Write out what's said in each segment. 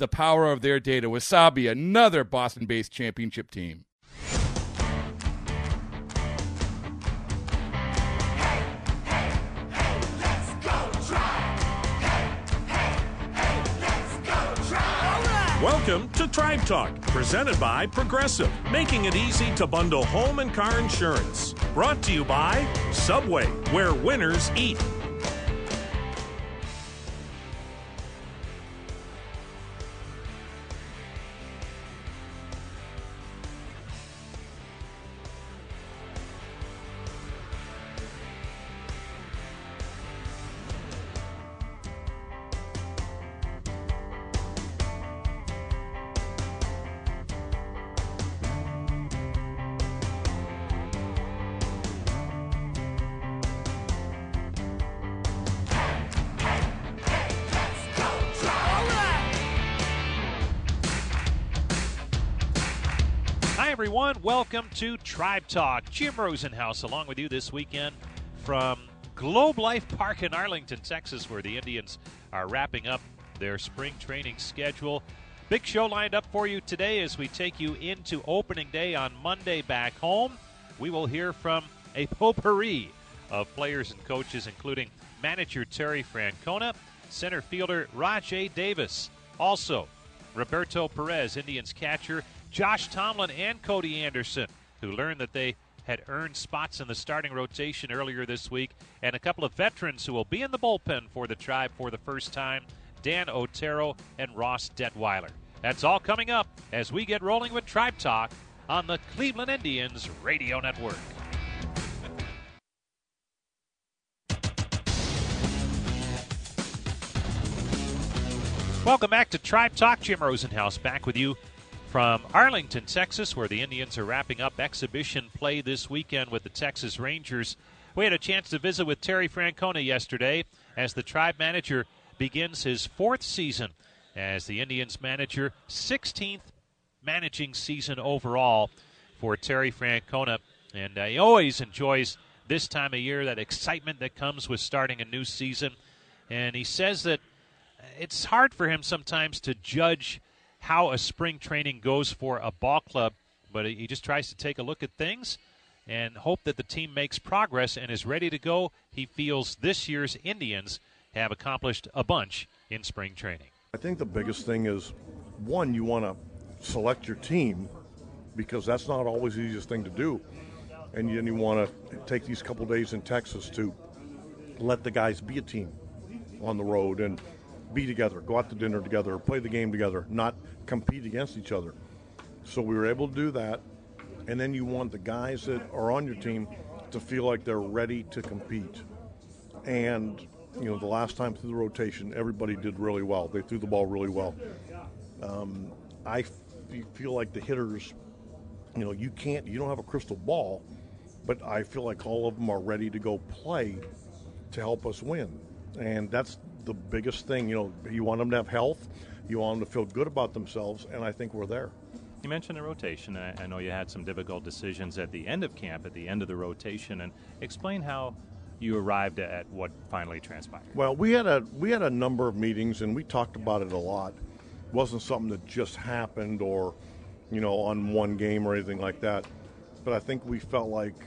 the power of their data. Wasabi, another Boston based championship team. Welcome to Tribe Talk, presented by Progressive, making it easy to bundle home and car insurance. Brought to you by Subway, where winners eat. Welcome to Tribe Talk. Jim Rosenhaus along with you this weekend from Globe Life Park in Arlington, Texas, where the Indians are wrapping up their spring training schedule. Big show lined up for you today as we take you into opening day on Monday back home. We will hear from a potpourri of players and coaches, including manager Terry Francona, center fielder Rajai Davis, also Roberto Perez, Indians catcher, Josh Tomlin, and Cody Anderson, who learned that they had earned spots in the starting rotation earlier this week, and a couple of veterans who will be in the bullpen for the tribe for the first time Dan Otero and Ross Detwiler. That's all coming up as we get rolling with Tribe Talk on the Cleveland Indians Radio Network. Welcome back to Tribe Talk. Jim Rosenhaus back with you from Arlington, Texas, where the Indians are wrapping up exhibition play this weekend with the Texas Rangers. We had a chance to visit with Terry Francona yesterday as the Tribe manager begins his fourth season as the Indians manager, 16th managing season overall for Terry Francona. And uh, he always enjoys this time of year, that excitement that comes with starting a new season. And he says that it's hard for him sometimes to judge how a spring training goes for a ball club, but he just tries to take a look at things and hope that the team makes progress and is ready to go. He feels this year's Indians have accomplished a bunch in spring training. I think the biggest thing is one, you want to select your team because that's not always the easiest thing to do. And then you want to take these couple days in Texas to let the guys be a team on the road and be together, go out to dinner together, play the game together, not compete against each other. So we were able to do that. And then you want the guys that are on your team to feel like they're ready to compete. And, you know, the last time through the rotation, everybody did really well. They threw the ball really well. Um, I f- feel like the hitters, you know, you can't, you don't have a crystal ball, but I feel like all of them are ready to go play to help us win. And that's the biggest thing. You know, you want them to have health, you want them to feel good about themselves, and I think we're there. You mentioned the rotation. I, I know you had some difficult decisions at the end of camp, at the end of the rotation, and explain how you arrived at what finally transpired. Well, we had a we had a number of meetings, and we talked about it a lot. It wasn't something that just happened, or you know, on one game or anything like that. But I think we felt like,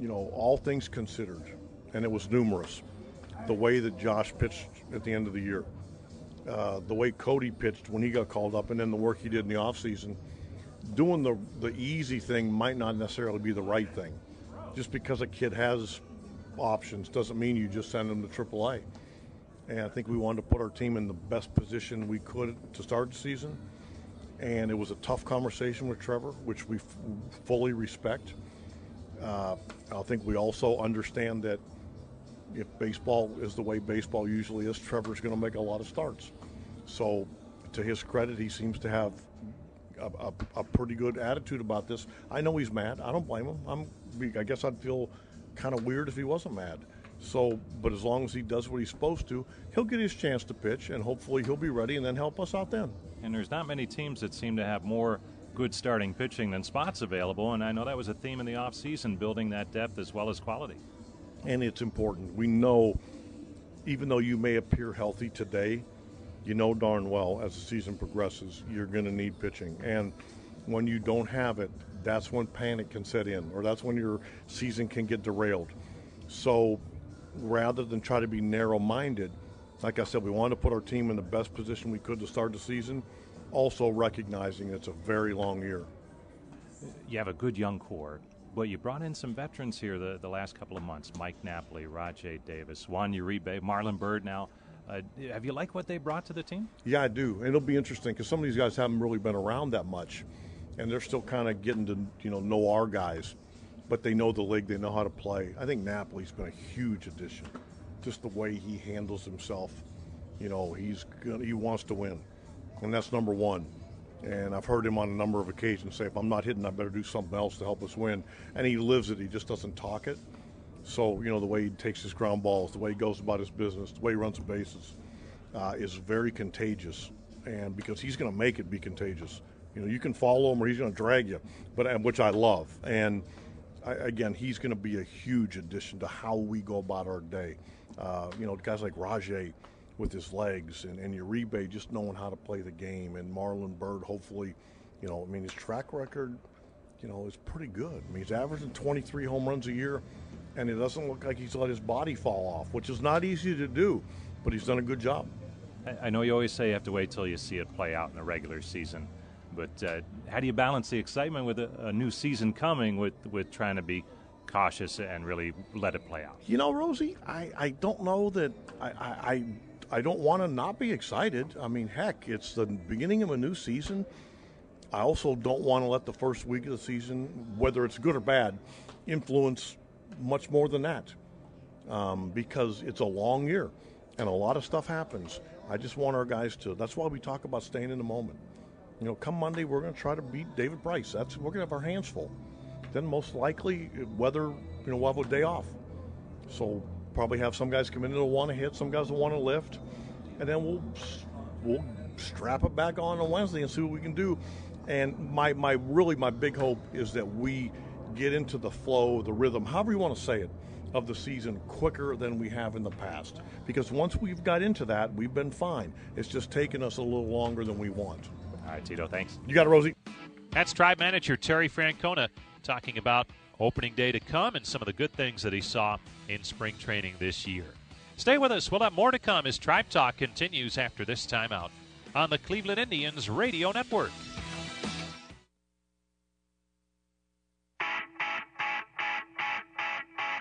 you know, all things considered, and it was numerous. The way that Josh pitched at the end of the year, uh, the way Cody pitched when he got called up, and then the work he did in the offseason, doing the the easy thing might not necessarily be the right thing. Just because a kid has options doesn't mean you just send them to AAA. And I think we wanted to put our team in the best position we could to start the season. And it was a tough conversation with Trevor, which we f- fully respect. Uh, I think we also understand that if baseball is the way baseball usually is, Trevor's going to make a lot of starts. So, to his credit, he seems to have a, a, a, pretty good attitude about this. I know he's mad. I don't blame him. I'm. I guess I'd feel kind of weird if he wasn't mad. So, but as long as he does what he's supposed to, he'll get his chance to pitch, and hopefully he'll be ready and then help us out then. And there's not many teams that seem to have more good starting pitching than spots available, and I know that was a theme in the offseason, building that depth as well as quality. And it's important. We know, even though you may appear healthy today, you know darn well as the season progresses, you're going to need pitching. And when you don't have it, that's when panic can set in, or that's when your season can get derailed. So rather than try to be narrow minded, like I said, we wanted to put our team in the best position we could to start the season, also recognizing it's a very long year. You have a good young core, but you brought in some veterans here the, the last couple of months Mike Napoli, Rajai Davis, Juan Uribe, Marlon Byrd now. Uh, have you liked what they brought to the team? Yeah, I do. It'll be interesting because some of these guys haven't really been around that much, and they're still kind of getting to you know know our guys but they know the league, they know how to play. I think Napoli's been a huge addition. Just the way he handles himself, you know, he's he wants to win, and that's number one. And I've heard him on a number of occasions say, "If I'm not hitting, I better do something else to help us win." And he lives it. He just doesn't talk it. So you know, the way he takes his ground balls, the way he goes about his business, the way he runs the bases, uh, is very contagious. And because he's going to make it be contagious, you know, you can follow him or he's going to drag you, but which I love. And I, again, he's going to be a huge addition to how we go about our day. Uh, you know, guys like Rajai with his legs and, and Uribe just knowing how to play the game, and Marlon Byrd, hopefully, you know, I mean, his track record, you know, is pretty good. I mean, he's averaging 23 home runs a year, and it doesn't look like he's let his body fall off, which is not easy to do, but he's done a good job. I know you always say you have to wait till you see it play out in the regular season. But uh, how do you balance the excitement with a, a, new season coming with, with trying to be cautious and really let it play out? You know, Rosie, I, I don't know that I, I, I don't want to not be excited. I mean, heck, it's the beginning of a new season. I also don't want to let the first week of the season, whether it's good or bad, influence much more than that um, because it's a long year and a lot of stuff happens. I just want our guys to, that's why we talk about staying in the moment you know, come Monday, we're going to try to beat David Price. That's we're going to have our hands full. Then most likely, whether you know, we'll have a day off. So probably have some guys come in that'll want to hit, some guys will want to lift, and then we'll we'll strap it back on on Wednesday and see what we can do. And my my really my big hope is that we get into the flow, the rhythm, however you want to say it, of the season quicker than we have in the past. Because once we've got into that, we've been fine. It's just taken us a little longer than we want. All right, Tito, thanks. You got it, Rosie. That's Tribe Manager Terry Francona talking about opening day to come and some of the good things that he saw in spring training this year. Stay with us. We'll have more to come as Tribe Talk continues after this timeout on the Cleveland Indians Radio Network.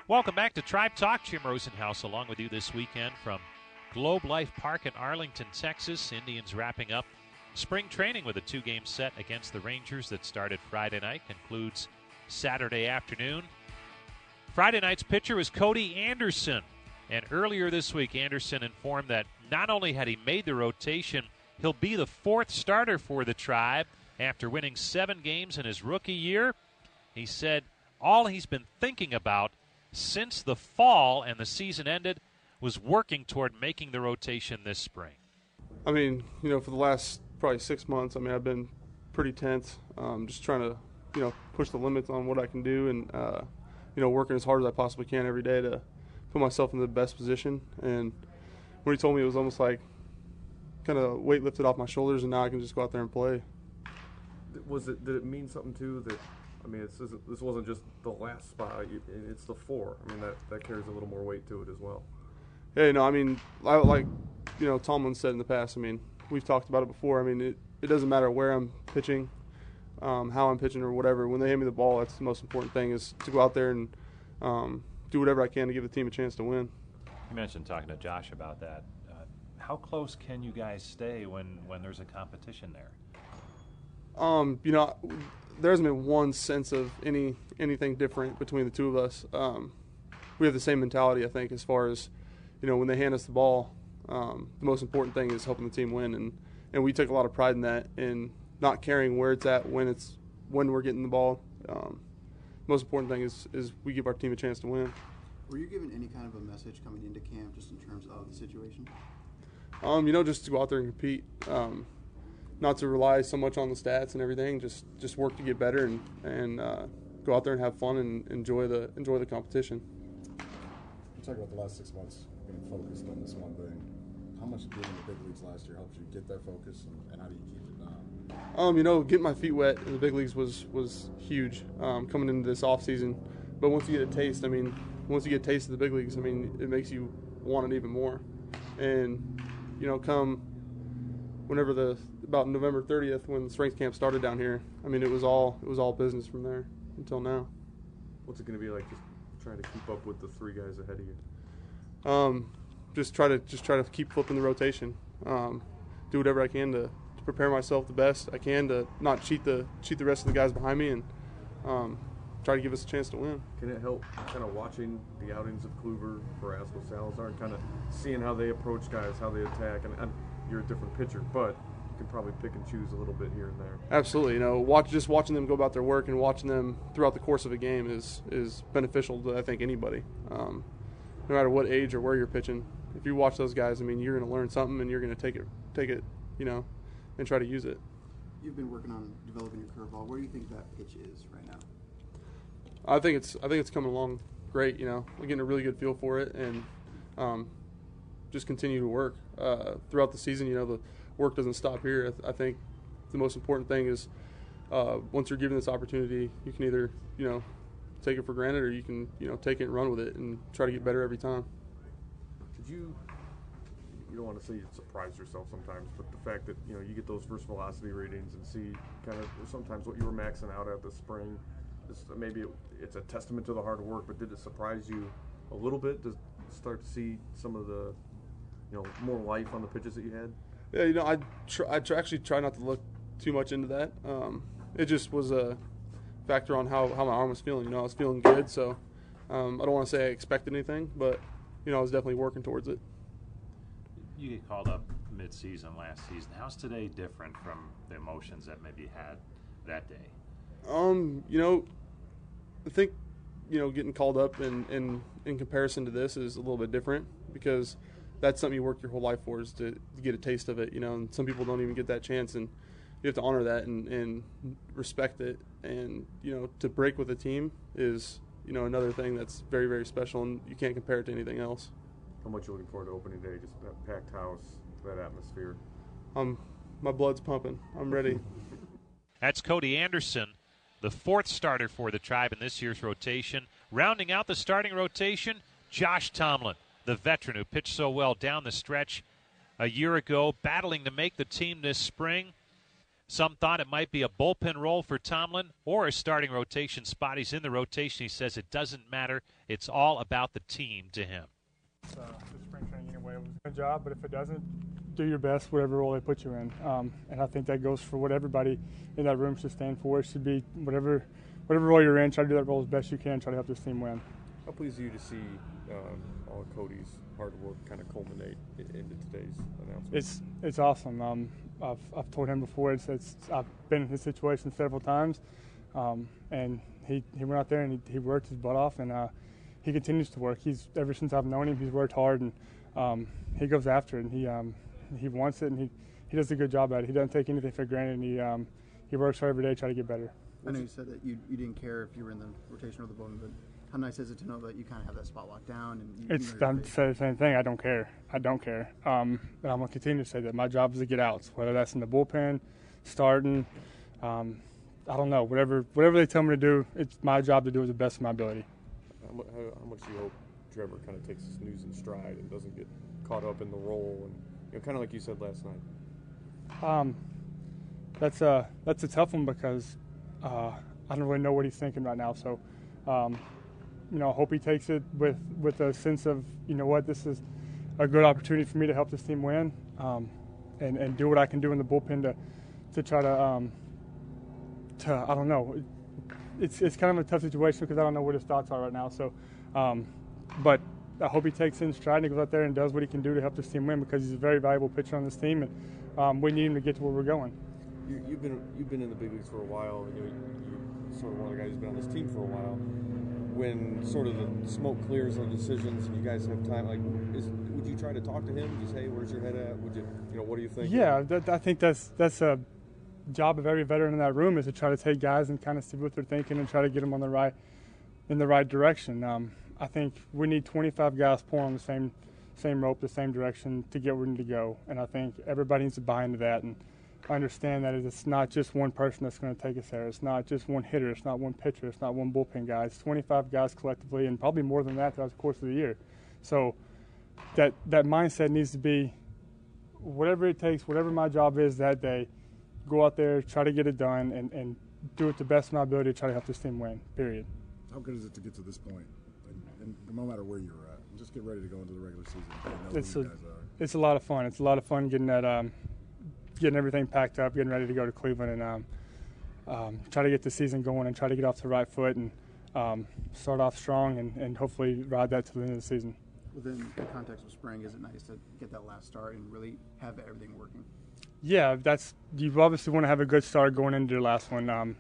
Welcome back to Tribe Talk. Jim Rosenhaus along with you this weekend from Globe Life Park in Arlington, Texas. Indians wrapping up Spring training with a two game set against the Rangers that started Friday night concludes Saturday afternoon. Friday night's pitcher was Cody Anderson. And earlier this week, Anderson informed that not only had he made the rotation, he'll be the fourth starter for the Tribe after winning seven games in his rookie year. He said all he's been thinking about since the fall and the season ended was working toward making the rotation this spring. I mean, you know, for the last probably six months. I mean, I've been pretty tense, um, just trying to, you know, push the limits on what I can do, and uh, you know, working as hard as I possibly can every day to put myself in the best position. And when he told me, it was almost like kind of weight lifted off my shoulders, and now I can just go out there and play. Was it? Did it mean something too that? I mean, this this wasn't just the last spot; it's the four. I mean, that that carries a little more weight to it as well. Yeah, you know, I mean, I, like you know Tomlin said in the past. I mean, we've talked about it before. I mean, it, it doesn't matter where I'm pitching, um, how I'm pitching, or whatever. When they hand me the ball, that's the most important thing is to go out there and um, do whatever I can to give the team a chance to win. You mentioned talking to Josh about that. Uh, how close can you guys stay when, when there's a competition there? Um, you know, there hasn't been one sense of any anything different between the two of us. Um, we have the same mentality, I think, as far as you know when they hand us the ball. Um, the most important thing is helping the team win, and and we take a lot of pride in that, in not caring where it's at when it's when we're getting the ball. Um, most important thing is is we give our team a chance to win. Were you given any kind of a message coming into camp, just in terms of the situation? Um, you know, just to go out there and compete. Um, not to rely so much on the stats and everything. Just just work to get better and and uh, go out there and have fun and enjoy the enjoy the competition. You talk about the last six months being focused on this one thing. How much being in the big leagues last year helped you get that focus, and, and how do you keep it now? Um, you know, getting my feet wet in the big leagues was was huge um, coming into this off season. But once you get a taste, I mean, once you get a taste of the big leagues, I mean, it makes you want it even more. And you know, come whenever the about November 30th when strength camp started down here, I mean, it was all it was all business from there until now. What's it going to be like just trying to keep up with the three guys ahead of you? Um, just try to just try to keep flipping the rotation. Um, do whatever I can to, to prepare myself the best I can to not cheat the cheat the rest of the guys behind me and um, try to give us a chance to win. Can it help kind of watching the outings of Kluber, Carrasco, Salazar, and kind of seeing how they approach guys, how they attack? And, and you're a different pitcher, but you can probably pick and choose a little bit here and there. Absolutely, you know, watch just watching them go about their work and watching them throughout the course of a game is is beneficial to I think anybody, um, no matter what age or where you're pitching. If you watch those guys, I mean, you're going to learn something and you're going to take it take it, you know, and try to use it. You've been working on developing your curveball. Where do you think that pitch is right now? I think it's I think it's coming along great. You know, we're getting a really good feel for it, and um, just continue to work uh, throughout the season. You know, the work doesn't stop here. I, th- I think the most important thing is uh, once you're given this opportunity, you can either you know take it for granted or you can you know take it and run with it and try to get better every time. Did you? You don't want to say you surprise yourself sometimes, but the fact that you know you get those first velocity readings and see kind of sometimes what you were maxing out at this spring, this, maybe it, it's a testament to the hard work. But did it surprise you a little bit to start to see some of the you know more life on the pitches that you had? Yeah, you know, I tr- I tr- actually try not to look too much into that. Um, it just was a factor on how, how my arm was feeling. You know, I was feeling good, so um, I don't want to say I expected anything, but you know, I was definitely working towards it. You get called up mid-season last season. How's today different from the emotions that maybe you had that day? Um, you know, I think you know getting called up in, in in comparison to this is a little bit different because that's something you work your whole life for is to, to get a taste of it. You know, and some people don't even get that chance, and you have to honor that and, and respect it. And you know, to break with a team is you know another thing that's very very special, and you can't compare it to anything else. How much you looking forward to opening day? Just that packed house, that atmosphere. Um, my blood's pumping. I'm ready. That's Cody Anderson, the fourth starter for the Tribe in this year's rotation. Rounding out the starting rotation, Josh Tomlin, the veteran who pitched so well down the stretch a year ago, battling to make the team this spring. Some thought it might be a bullpen role for Tomlin or a starting rotation spot. He's in the rotation. He says it doesn't matter. It's all about the team to him. Uh, the spring training anyway. It was a good job, but if it doesn't, do your best, whatever role they put you in. Um, and I think that goes for what everybody in that room should stand for. It should be whatever, whatever role you're in. Try to do that role as best you can. Try to help this team win. How pleased are you to see um, all of Cody's hard work kind of culminate into today's announcement? It's it's awesome. Um, I've, I've told him before. It's, it's I've been in his situation several times, um, and he, he went out there and he, he worked his butt off, and uh, he continues to work. He's ever since I've known him, he's worked hard, and um, he goes after it, and he um, he wants it, and he, he does a good job at it. He doesn't take anything for granted, and he um, he works hard every day, to try to get better. I know you said that you, you didn't care if you were in the rotation or the bullpen, but how nice is it to know that you kind of have that spot locked down? And you, It's you know I'm your say the same thing. I don't care. I don't care. Um, and I'm gonna continue to say that my job is to get outs, whether that's in the bullpen, starting. Um, I don't know. Whatever whatever they tell me to do, it's my job to do it the best of my ability. How, how, much do you hope Trevor kind of takes this news in stride and doesn't get caught up in the role and You know, kind of like you said last night. Um, that's a that's a tough one because uh, I don't really know what he's thinking right now. So, um, you know, I hope he takes it with with a sense of you know what this is a good opportunity for me to help this team win, um, and and do what I can do in the bullpen to to try to um, to I don't know. It's it's kind of a tough situation because I don't know where his thoughts are right now. So, um, but I hope he takes in stride and goes out there and does what he can do to help this team win because he's a very valuable pitcher on this team, and um, we need him to get to where we're going. You, have been you've been in the big leagues for a while. You know, you're sort of one of the guys who's been on this team for a while. When sort of the smoke clears on decisions and you guys have time, like, is, would you try to talk to him? Just hey, where's your head at? Would you, you know, what do you think? Yeah, that, I think that's that's a job of every veteran in that room is to try to take guys and kind of see what they're thinking and try to get them on the right in the right direction. Um, I think we need 25 guys pulling on the same same rope, the same direction to get where we need to go, and I think everybody needs to buy into that and understand that it's not just one person that's going to take us there. It's not just one hitter. It's not one pitcher. It's not one bullpen guy. It's 25 guys collectively, and probably more than that throughout the course of the year. So that that mindset needs to be whatever it takes, whatever my job is that day. Go out there, try to get it done, and, and do it the best of my ability to try to help this team win. Period. How good is it to get to this point? point, and, and no matter where you're at, just get ready to go into the regular season? It's a, it's a lot of fun. It's a lot of fun getting that. Um, getting everything packed up, getting ready to go to Cleveland, and um, um, try to get the season going and try to get off the right foot and um, start off strong and, and hopefully ride that to the end of the season. Within the context of spring, is it nice to get that last start and really have everything working? Yeah, that's you obviously want to have a good start going into your last one um,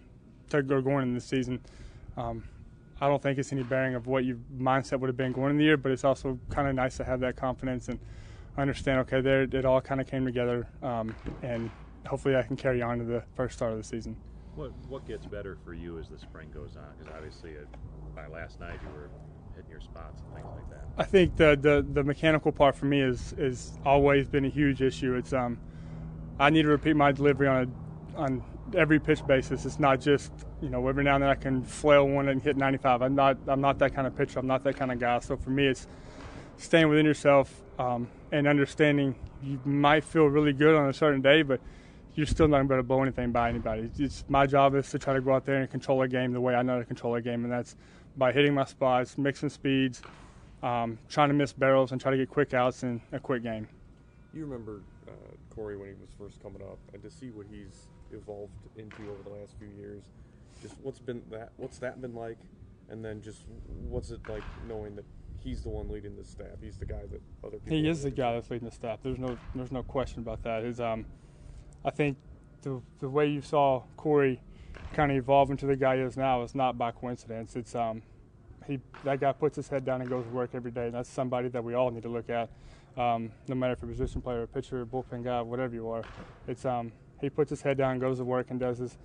to go going in the season. Um, I don't think it's any bearing of what your mindset would have been going in the year, but it's also kind of nice to have that confidence and understand, okay, there it all kind of came together, um, and hopefully I can carry on to the first start of the season. What what gets better for you as the spring goes on? Because obviously, it, by last night you were hitting your spots and things like that. I think the, the the mechanical part for me is is always been a huge issue. It's um, I need to repeat my delivery on a on every pitch basis. It's not just you know every now and then I can flail one and hit 95. I'm not I'm not that kind of pitcher. I'm not that kind of guy. So for me, it's staying within yourself um, and understanding you might feel really good on a certain day, but you're still not going to blow anything by anybody. It's, my job is to try to go out there and control a game the way I know to control a game, and that's by hitting my spots, mixing speeds, um, trying to miss barrels, and try to get quick outs in a quick game. You remember Corey when he was first coming up, and to see what he's evolved into over the last few years. Just what's been that? What's that been like? And then just what's it like knowing that he's the one leading the staff. He's the guy that other people. He is the guy that's leading the staff. There's no there's no question about that. His um, I think the the way you saw Corey kind of evolve into the guy he is now is not by coincidence. It's um, he that guy puts his head down and goes to work every day. And that's somebody that we all need to look at. Um, no matter if you're a position player, a pitcher, bullpen guy, whatever you are, it's um, he puts his head down, goes to work, and does his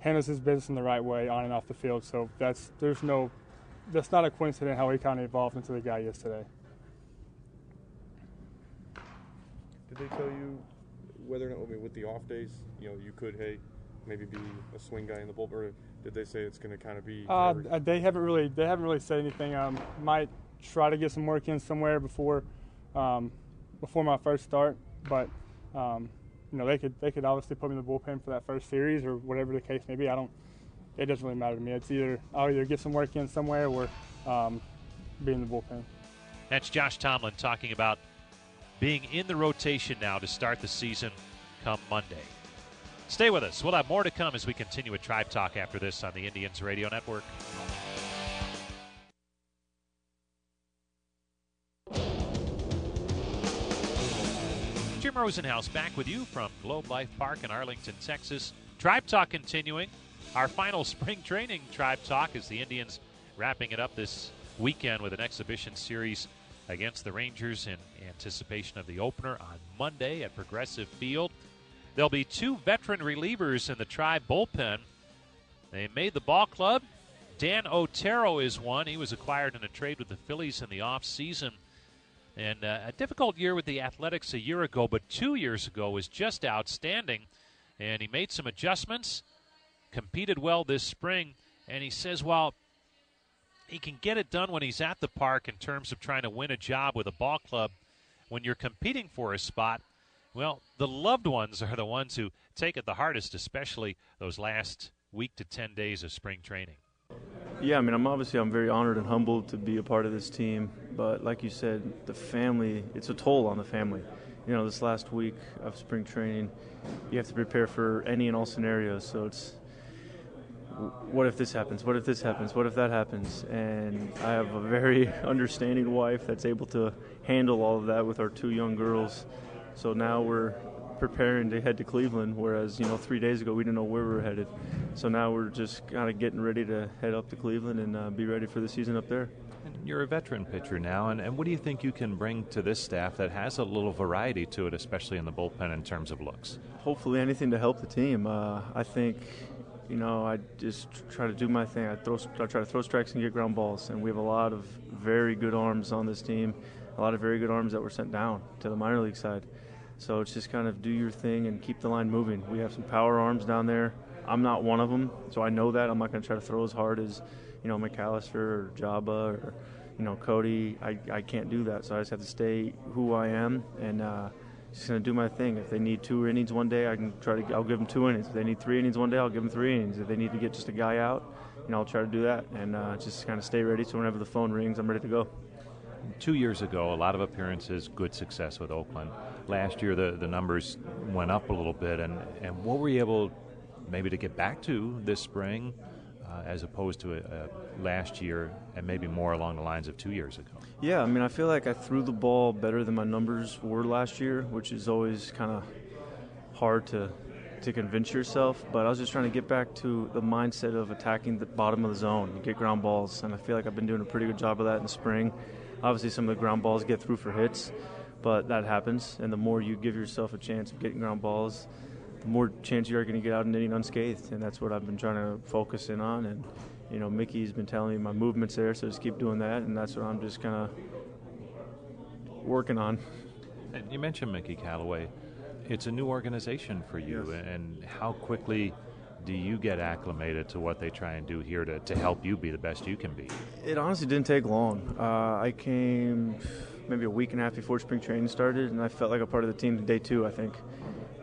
handles his business in the right way on and off the field. So that's there's no that's not a coincidence how he kind of evolved into the guy he is today. Did they tell you whether or not, I mean, with the off days, you know, you could, hey, maybe be a swing guy in the bullpen? Did they say it's going to kind of be? Uh, they haven't really, they haven't really said anything. Um, might try to get some work in somewhere before, um, before my first start, but um, you know, they could, they could obviously put me in the bullpen for that first series or whatever the case may be. I don't it doesn't really matter to me. It's either I'll either get some work in somewhere or um, be in the bullpen. That's Josh Tomlin talking about being in the rotation now to start the season come Monday. Stay with us. We'll have more to come as we continue with Tribe Talk after this on the Indians Radio Network. Jim Rosenhaus back with you from Globe Life Park in Arlington, Texas. Tribe Talk continuing. Our final spring training tribe talk is the Indians wrapping it up this weekend with an exhibition series against the Rangers in anticipation of the opener on Monday at Progressive Field. There'll be two veteran relievers in the Tribe bullpen. They made the ball club. Dan Otero is one. He was acquired in a trade with the Phillies in the offseason. And uh, a difficult year with the Athletics a year ago, but two years ago was just outstanding. And he made some adjustments competed well this spring, and he says while he can get it done when he's at the park in terms of trying to win a job with a ball club, when you're competing for a spot, Well, the loved ones are the ones who take it the hardest, especially those last week to 10 days of spring training. Yeah, I mean, I'm obviously I'm very honored and humbled to be a part of this team, but like you said, the family, it's a toll on the family. You know, this last week of spring training, you have to prepare for any and all scenarios. So it's what if this happens? What if this happens? What if that happens? And I have a very understanding wife that's able to handle all of that with our two young girls. So now we're preparing to head to Cleveland, whereas you know three days ago we didn't know where we were headed. So now we're just kind of getting ready to head up to Cleveland and uh, be ready for the season up there. And you're a veteran pitcher now, and, and what do you think you can bring to this staff that has a little variety to it, especially in the bullpen in terms of looks? Hopefully, anything to help the team. Uh, I think you know, I just try to do my thing. I throw, I try to throw strikes and get ground balls, and we have a lot of very good arms on this team, a lot of very good arms that were sent down to the minor league side. So it's just kind of do your thing and keep the line moving. We have some power arms down there. I'm not one of them, so I know that. I'm not going to try to throw as hard as, you know, McAllister or Joba or, you know, Cody. I, I can't do that, so I just have to stay who I am and uh, just going to do my thing. If they need two innings one day, I can try to. I'll give them two innings. If they need three innings one day, I'll give them three innings. If they need to get just a guy out, you know, I'll try to do that and uh, just kind of stay ready. So whenever the phone rings, I'm ready to go. Two years ago, a lot of appearances, good success with Oakland. Last year, the, the numbers went up a little bit, and, and what were you able maybe to get back to this spring uh, as opposed to a, a last year and maybe more along the lines of two years ago? Yeah, I mean, I feel like I threw the ball better than my numbers were last year, which is always kind of hard to to convince yourself. But I was just trying to get back to the mindset of attacking the bottom of the zone, you get ground balls, and I feel like I've been doing a pretty good job of that in the spring. Obviously, some of the ground balls get through for hits, but that happens. And the more you give yourself a chance of getting ground balls, the more chance you are going to get out and inning unscathed. And that's what I've been trying to focus in on. And you know, Mickey's been telling me my movements there, so just keep doing that, and that's what I'm just kind of working on. And you mentioned Mickey Callaway. It's a new organization for you, Yes. and how quickly do you get acclimated to what they try and do here to, to help you be the best you can be? It honestly didn't take long. Uh, I came maybe a week and a half before spring training started, and I felt like a part of the team day two, I think.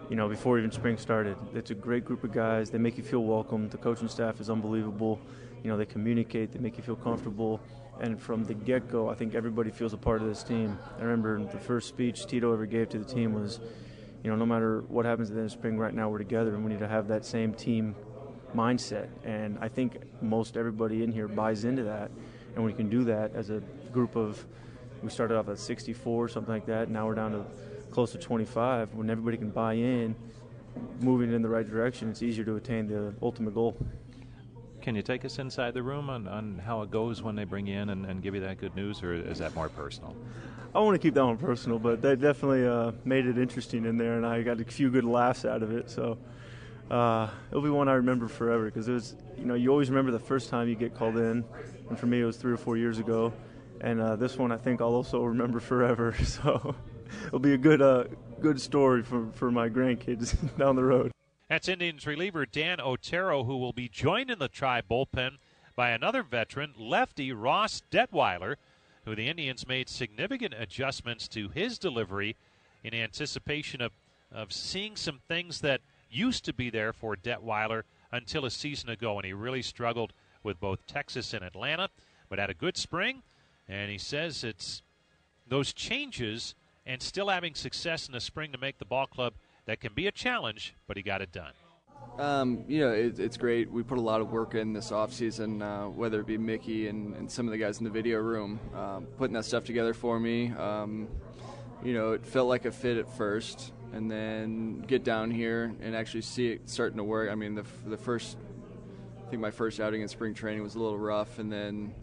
You know, before even spring started. It's a great group of guys. They make you feel welcome. The coaching staff is unbelievable. You know, they communicate, they make you feel comfortable. And from the get go, I think everybody feels a part of this team. I remember the first speech Tito ever gave to the team was, you know, no matter what happens at the end of spring, right now we're together and we need to have that same team mindset. And I think most everybody in here buys into that. And we can do that as a group of, we started off at 64, something like that. Now we're down to close to 25. When everybody can buy in, moving in the right direction, it's easier to attain the ultimate goal. Can you take us inside the room on, on how it goes when they bring you in and, and give you that good news, or is that more personal? I want to keep that one personal, but they definitely uh, made it interesting in there, and I got a few good laughs out of it. So uh, it'll be one I remember forever because it was, you know, you always remember the first time you get called in, and for me it was three or four years ago, and uh, this one I think I'll also remember forever. So it'll be a good, uh, good story for for my grandkids down the road. That's Indians reliever Dan Otero, who will be joined in the Tribe bullpen by another veteran, lefty Ross Detwiler, who the Indians made significant adjustments to his delivery in anticipation of, of seeing some things that used to be there for Detwiler until a season ago, and he really struggled with both Texas and Atlanta, but had a good spring, and he says it's those changes and still having success in the spring to make the ball club that can be a challenge, but he got it done. Um, you know, it, it's great. We put a lot of work in this offseason, uh, whether it be Mickey and, and some of the guys in the video room, um, putting that stuff together for me. Um, you know, it felt like a fit at first, and then get down here and actually see it starting to work. I mean, the, the first, I think my first outing in spring training was a little rough, and then,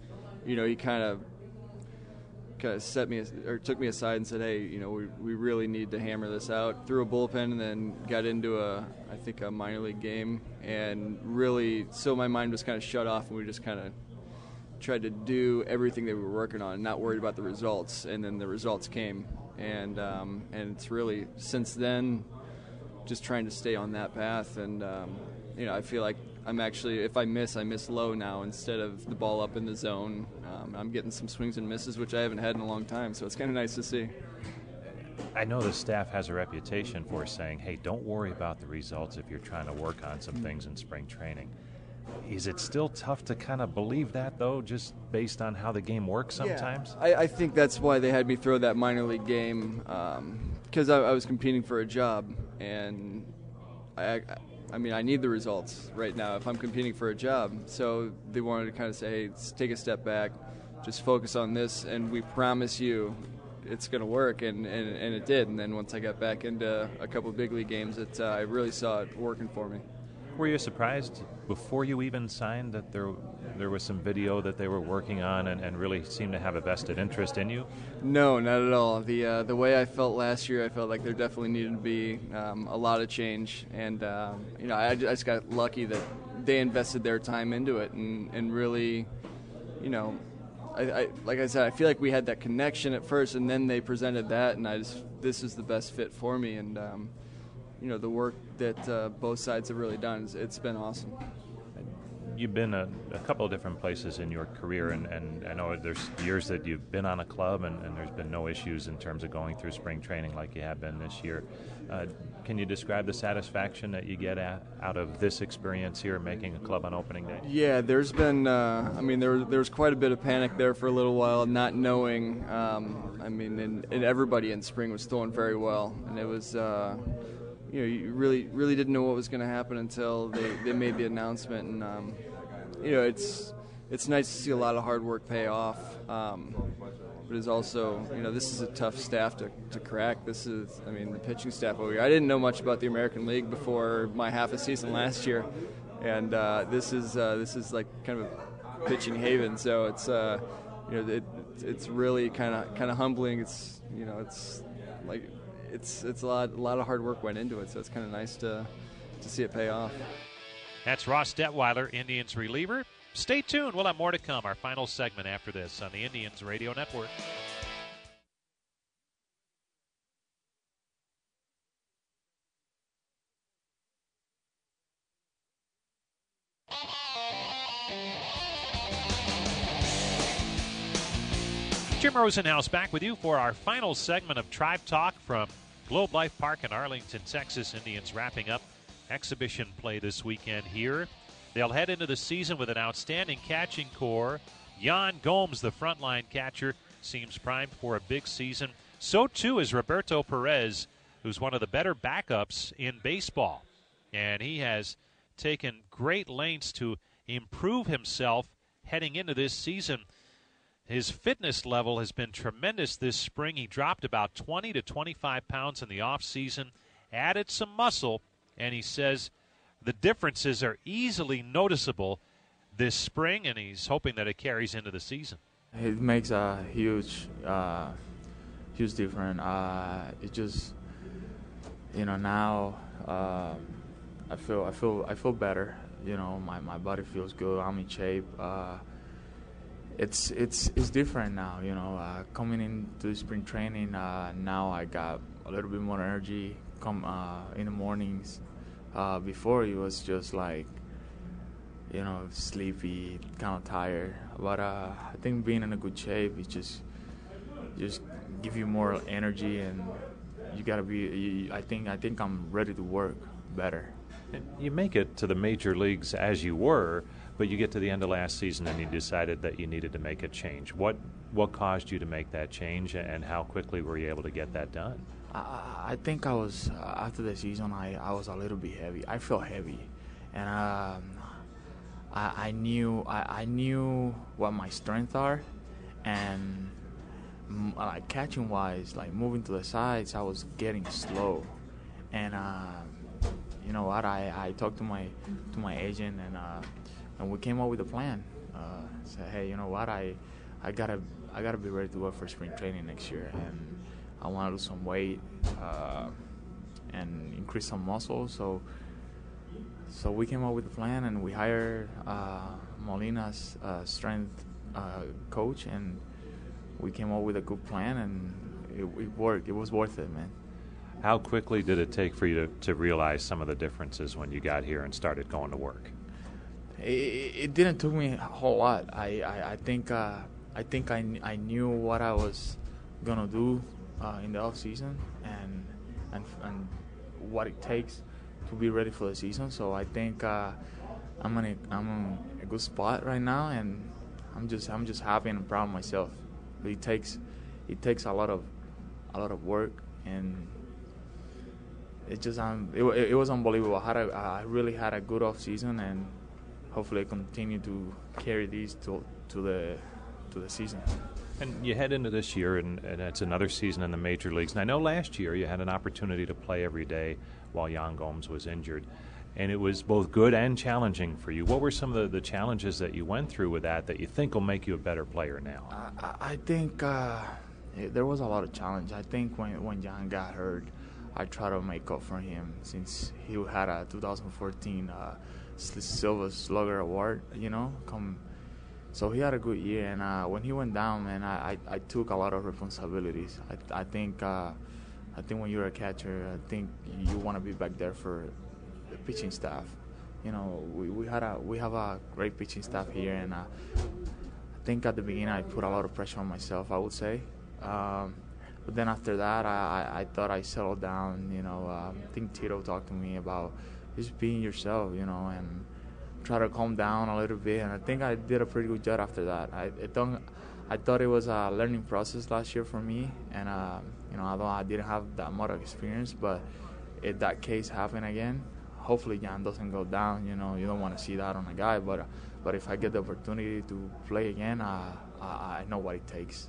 you know, he kind of kind of set me or took me aside and said, "Hey, you know, we, we really need to hammer this out." Threw a bullpen and then got into a I think a minor league game and really so my mind was kind of shut off and we just kind of tried to do everything that we were working on, not worried about the results. And then the results came, and um, and it's really since then just trying to stay on that path. And um, you know, I feel like I'm actually if I miss, I miss low now instead of the ball up in the zone. Um, I'm getting some swings and misses, which I haven't had in a long time, so it's kind of nice to see. I know the staff has a reputation for saying, "Hey, don't worry about the results if you're trying to work on some things in spring training." Is it still tough to kind of believe that, though, just based on how the game works sometimes? Yeah. I, I think that's why they had me throw that minor league game because I, I was competing for a job, and I, I, mean, I need the results right now if I'm competing for a job. So they wanted to kind of say, hey, take a step back, just focus on this, and we promise you it's going to work, and, and, and it did. And then once I got back into a couple big league games, it, uh, I really saw it working for me. Were you surprised before you even signed that there there was some video that they were working on and, and really seemed to have a vested interest in you? No, not at all. The uh, the way I felt last year, I felt like there definitely needed to be um, a lot of change, and um, you know, I, I, just got lucky that they invested their time into it and, and really, you know. I, I, like I said, I feel like we had that connection at first, and then they presented that, and I just this is the best fit for me, and um, you know the work that uh, both sides have really done. It's, it's been awesome. You've been a, a, couple of different places in your career, and, and I know there's years that you've been on a club, and, and there's been no issues in terms of going through spring training like you have been this year. Uh, can you describe the satisfaction that you get at, out of this experience here, making a club on opening day? Yeah, there's been. Uh, I mean, there there was quite a bit of panic there for a little while, not knowing. Um, I mean, and, and, everybody in spring was throwing very well, and it was. Uh, you know, you really really didn't know what was going to happen until they, they made the announcement, and um, you know, it's it's nice to see a lot of hard work pay off. Um, but it's also, you know, this is a tough staff to, to crack. This is, I mean, the pitching staff over here. I didn't know much about the American League before my half a season last year, and uh, this is uh, this is like kind of a pitching haven. So it's, uh, you know, it, it's really kind of kind of humbling. It's, you know, it's like it's it's a lot a lot of hard work went into it, so it's kind of nice to to see it pay off. That's Ross Detwiler, Indians reliever. Stay tuned. We'll have more to come. Our final segment after this on the Indians Radio Network. Rosenhaus back with you for our final segment of Tribe Talk from Globe Life Park in Arlington, Texas. Indians wrapping up exhibition play this weekend here. They'll head into the season with an outstanding catching core. Yan Gomes, the frontline catcher, seems primed for a big season. So too is Roberto Perez, who's one of the better backups in baseball. And he has taken great lengths to improve himself heading into this season. His fitness level has been tremendous this spring. He dropped about 20 to 25 pounds in the offseason, added some muscle, and he says the differences are easily noticeable this spring, and he's hoping that it carries into the season. It makes a huge, uh, huge difference. Uh, it just, you know, now uh, I feel, I feel, I feel better. You know, my, my body feels good. I'm in shape. Uh, it's it's it's different now. You know, uh, coming into spring training uh, now, I got a little bit more energy. Come uh, in the mornings. Uh, before it was just like, you know, sleepy, kind of tired. But uh, I think being in a good shape is just just give you more energy, and you gotta be. You, I think I think I'm ready to work better. You make it to the major leagues as you were but you get to the end of last season and you decided that you needed to make a change. What what caused you to make that change, and how quickly were you able to get that done? I, I think I was uh, after the season. I, I was a little bit heavy. I felt heavy, and um, I, I knew I, I knew what my strengths are, and like catching wise, like moving to the sides, I was getting slow, and uh, you know what? I, I talked to my to my agent and. Uh, and we came up with a plan. Uh, said, hey, you know what? I, I gotta, I gotta be ready to go for spring training next year, and I want to lose some weight uh, and increase some muscle. So, so we came up with a plan, and we hired uh, Molina's uh, strength uh, coach, and we came up with a good plan, and it, it worked. It was worth it, man. How quickly did it take for you to, to realize some of the differences when you got here and started going to work? It, it didn't took me a whole lot. I I, I think uh, I think I, I knew what I was gonna do uh, in the off season and and and what it takes to be ready for the season. So I think uh, I'm in a, I'm in a good spot right now, and I'm just I'm just happy and proud of myself. But it takes it takes a lot of a lot of work and it just um it, it was unbelievable. I had a I really had a good off season and hopefully I continue to carry these to to the to the season. And you head into this year, and, and, it's another season in the major leagues. And I know last year you had an opportunity to play every day while Yan Gomes was injured, and it was both good and challenging for you. What were some of the, the challenges that you went through with that that you think will make you a better player now? I, I think uh, it, there was a lot of challenge. I think when when Yan got hurt, I tried to make up for him since he had a 2014 uh, Silver Slugger Award. You know, come so he had a good year, and uh, when he went down, man, I, I, I, took a lot of responsibilities. I, I think uh, I think when you're a catcher, I think you want to be back there for the pitching staff. You know, we, we had a we have a great pitching staff here, and uh, I think at the beginning I put a lot of pressure on myself. I would say, um, but then after that, I, I, thought I settled down. You know, um, I think Tito talked to me about just being yourself. You know, and try to calm down a little bit, and I think I did a pretty good job after that. I, I thought I thought it was a learning process last year for me, and uh, you know, although I didn't have that much experience, but if that case happen again, hopefully Yan doesn't go down. You know, you don't want to see that on a guy, but but if I get the opportunity to play again, uh, I, I know what it takes.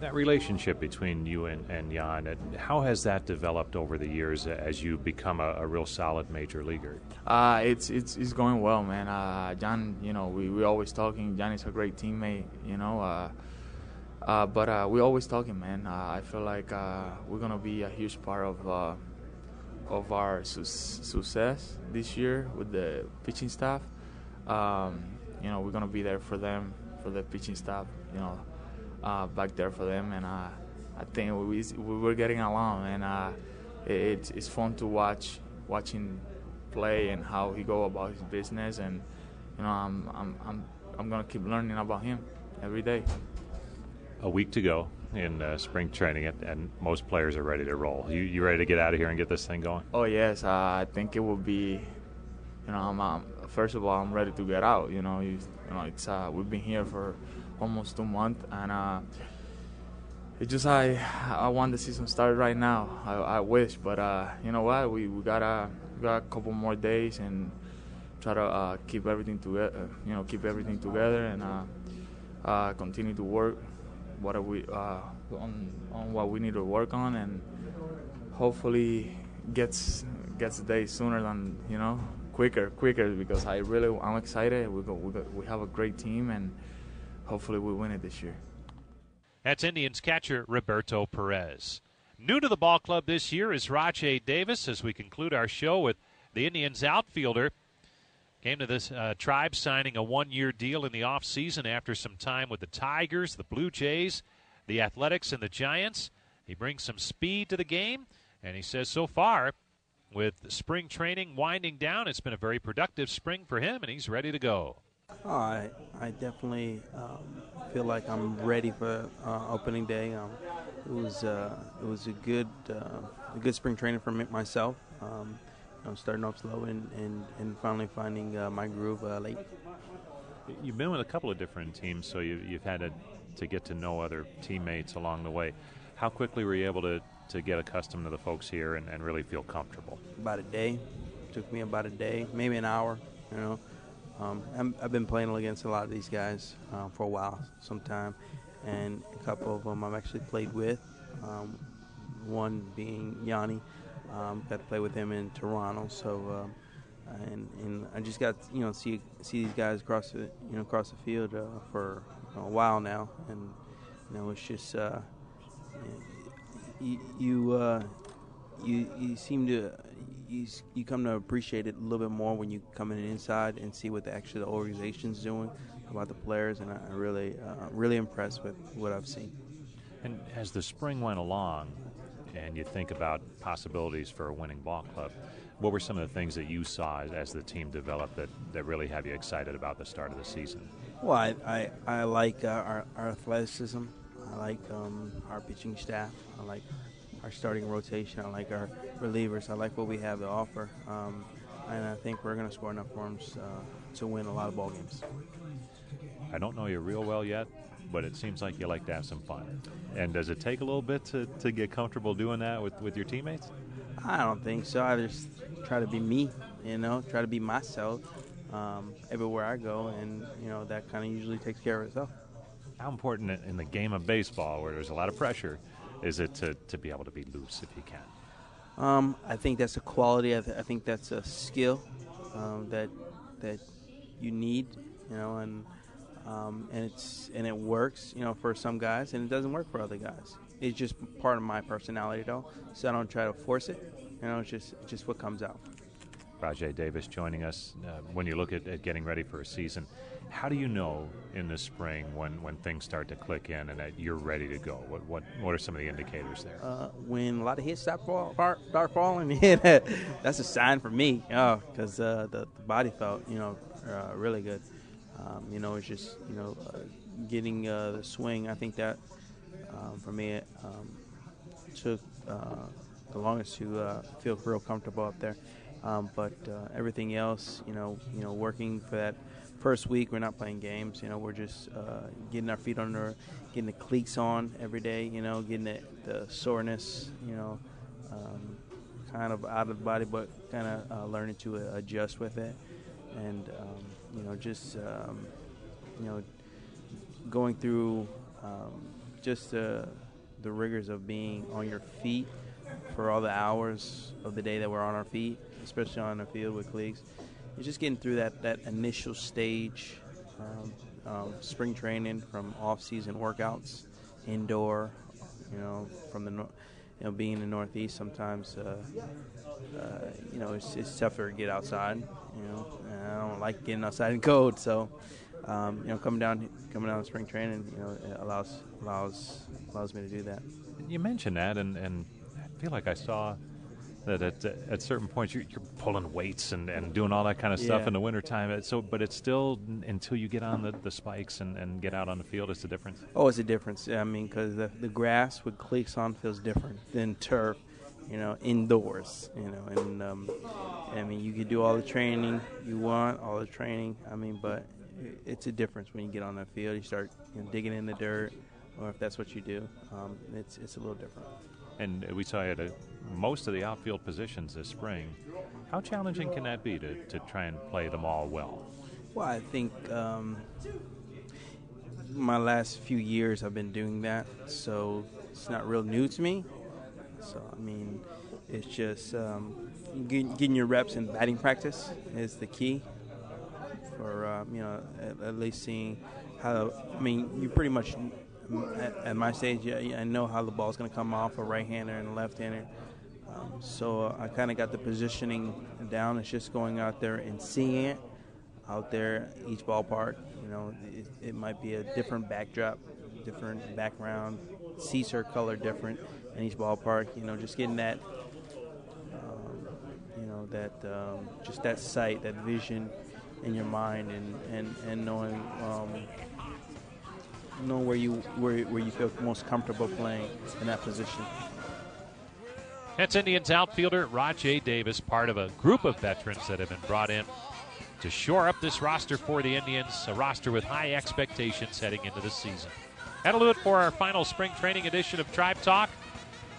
That relationship between you and, and Yan, how has that developed over the years as you become a, a real solid major leaguer? Uh, it's, it's it's going well, man. Uh, Yan, you know, we we always talking. Yan is a great teammate, you know. Uh, uh, but uh, we always talking, man. Uh, I feel like uh, we're gonna be a huge part of uh, of our su- success this year with the pitching staff. Um, you know, we're gonna be there for them, for the pitching staff. You know, uh, back there for them, and uh, I think we we were getting along, and uh, it, it's fun to watch watching play and how he go about his business, and you know I'm I'm I'm I'm gonna keep learning about him every day. A week to go in uh, spring training, and most players are ready to roll. You you ready to get out of here and get this thing going? Oh yes, uh, I think it will be. You know, I'm, um, first of all, I'm ready to get out. You know, you, you know, it's uh, we've been here for almost two months, and uh, it just I I want the season started right now. I, I wish, but uh, you know what? We we gotta we got a couple more days and try to uh, keep everything together. You know, keep everything together and uh, uh, continue to work what are we uh, on on what we need to work on, and hopefully gets gets the day sooner than you know quicker quicker because I really I'm excited. We go, we, go, we have a great team and hopefully we win it this year. That's Indians catcher Roberto Perez. New to the ball club this year is Rajai Davis as we conclude our show with the Indians outfielder. Came to this uh, tribe signing a one year deal in the offseason after some time with the Tigers, the Blue Jays, the Athletics, and the Giants. He brings some speed to the game, and he says so far, with spring training winding down, it's been a very productive spring for him, and he's ready to go. Oh, I I definitely um, feel like I'm ready for uh, opening day. Um, it was uh, it was a good uh, a good spring training for myself. Um, you know, starting off slow and, and, and finally finding uh, my groove uh, late. You've been with a couple of different teams, so you've, you've had to, to get to know other teammates along the way. How quickly were you able to, to get accustomed to the folks here and, and really feel comfortable? About a day. It took me about a day, maybe an hour. You know, um, i have been playing against a lot of these guys uh, for a while, some time, and a couple of them I've actually played with. Um, one being Yanni, um, got to play with him in Toronto. So, um, and and I just got you know see see these guys across the you know across the field uh, for a while now, and you know it's just uh, you you, uh, you you seem to you, you come to appreciate it a little bit more when you come in inside and see what the actually the organization's doing about the players, and I'm really uh, really impressed with what I've seen. And as the spring went along, and you think about possibilities for a winning ball club, what were some of the things that you saw as, as the team developed that, that really have you excited about the start of the season? Well, I, I, I like uh, our, our athleticism. I like um, our pitching staff. I like our starting rotation. I like our relievers. I like what we have to offer. Um, and I think we're going to score enough runs uh, to win a lot of ball games. I don't know you real well yet, but it seems like you like to have some fun. And does it take a little bit to, to get comfortable doing that with, with your teammates? I don't think so. I just try to be me, you know, try to be myself um, everywhere I go, and you know that kind of usually takes care of itself. How important in the game of baseball, where there's a lot of pressure, is it to, to be able to be loose if you can? Um, I think that's a quality. I, th- I think that's a skill um, that that you need, you know, and um, and it's and it works, you know, for some guys, and it doesn't work for other guys. It's just part of my personality, though, so I don't try to force it. You know, it's just it's just what comes out. Rajai Davis joining us. Uh, when you look at, at, getting ready for a season, how do you know in the spring when, when things start to click in and that you're ready to go? What what, what are some of the indicators there? Uh, when a lot of hits start, fall, start falling, that's a sign for me. because uh, the, the, body felt you know uh, really good. Um, you know, it's just you know uh, getting uh, the swing. I think that um, for me um, took the longest to feel real comfortable up there. Um, but uh, everything else, you know, you know, working for that first week, we're not playing games. You know, we're just uh, getting our feet under, getting the cleats on every day. You know, getting the, the soreness. You know, um, kind of out of the body, but kind of uh, learning to adjust with it, and um, you know, just um, you know, going through um, just the the rigors of being on your feet for all the hours of the day that we're on our feet especially on the field with cleats. It's just getting through that, that initial stage, um, um, spring training from off-season workouts, indoor, you know, from the you know being in the Northeast. Sometimes, uh, uh, you know, it's, it's tougher to get outside. You know, and I don't like getting outside in cold, so. Um, you know, coming down, coming down to spring training, you know, it allows allows allows me to do that. You mentioned that, and, and I feel like I saw that at, at certain points you're, you're, pulling weights and, and doing all that kind of stuff yeah. in the wintertime. So, but it's still until you get on the, the spikes and, and get out on the field, it's a difference. Oh, it's a difference. I mean, because the, the grass with cleats on feels different than turf, you know, indoors. You know, and um, I mean, you can do all the training you want, all the training. I mean, but it's a difference when you get on that field. You start you know, digging in the dirt, or if that's what you do, um, it's it's a little different. And we saw you at most of the outfield positions this spring. How challenging can that be to, to try and play them all well? Well, I think um, my last few years I've been doing that, so it's not real new to me. So, I mean, it's just um, getting, getting, your reps in batting practice is the key for, um, you know, at, at least seeing how, I mean, you pretty much at, at, my stage, I know how the ball's going to come off a right-hander and a left-hander. Um, so uh, I kind of got the positioning down. It's just going out there and seeing it out there each ballpark. You know, it, it might be a different backdrop, different background, Caesar color different in each ballpark. You know, just getting that, um, you know, that um, just that sight, that vision in your mind, and and and knowing. Know where you where, where you feel most comfortable playing in that position. That's Indians outfielder Rajai Davis, part of a group of veterans that have been brought in to shore up this roster for the Indians, a roster with high expectations heading into the season. That'll do it for our final spring training edition of Tribe Talk.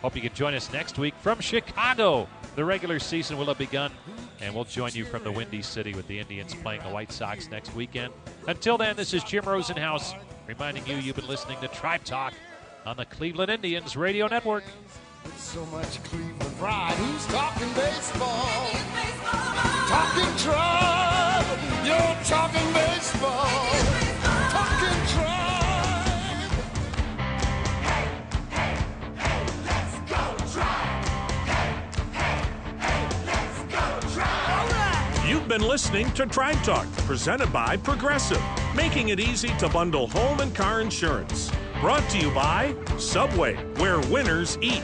Hope you can join us next week from Chicago. The regular season will have begun, and we'll join you from the Windy City with the Indians playing the White Sox next weekend. Until then, this is Jim Rosenhaus reminding you you've been listening to Tribe Talk on the Cleveland Indians Radio Network. With so much Cleveland pride, who's talking baseball? Talking tribe, you're talking baseball. Talking tribe. Hey, hey, hey, let's go tribe. Hey, hey, hey, let's go tribe. All right. You've been listening to Tribe Talk, presented by Progressive, making it easy to bundle home and car insurance. Brought to you by Subway, where winners eat.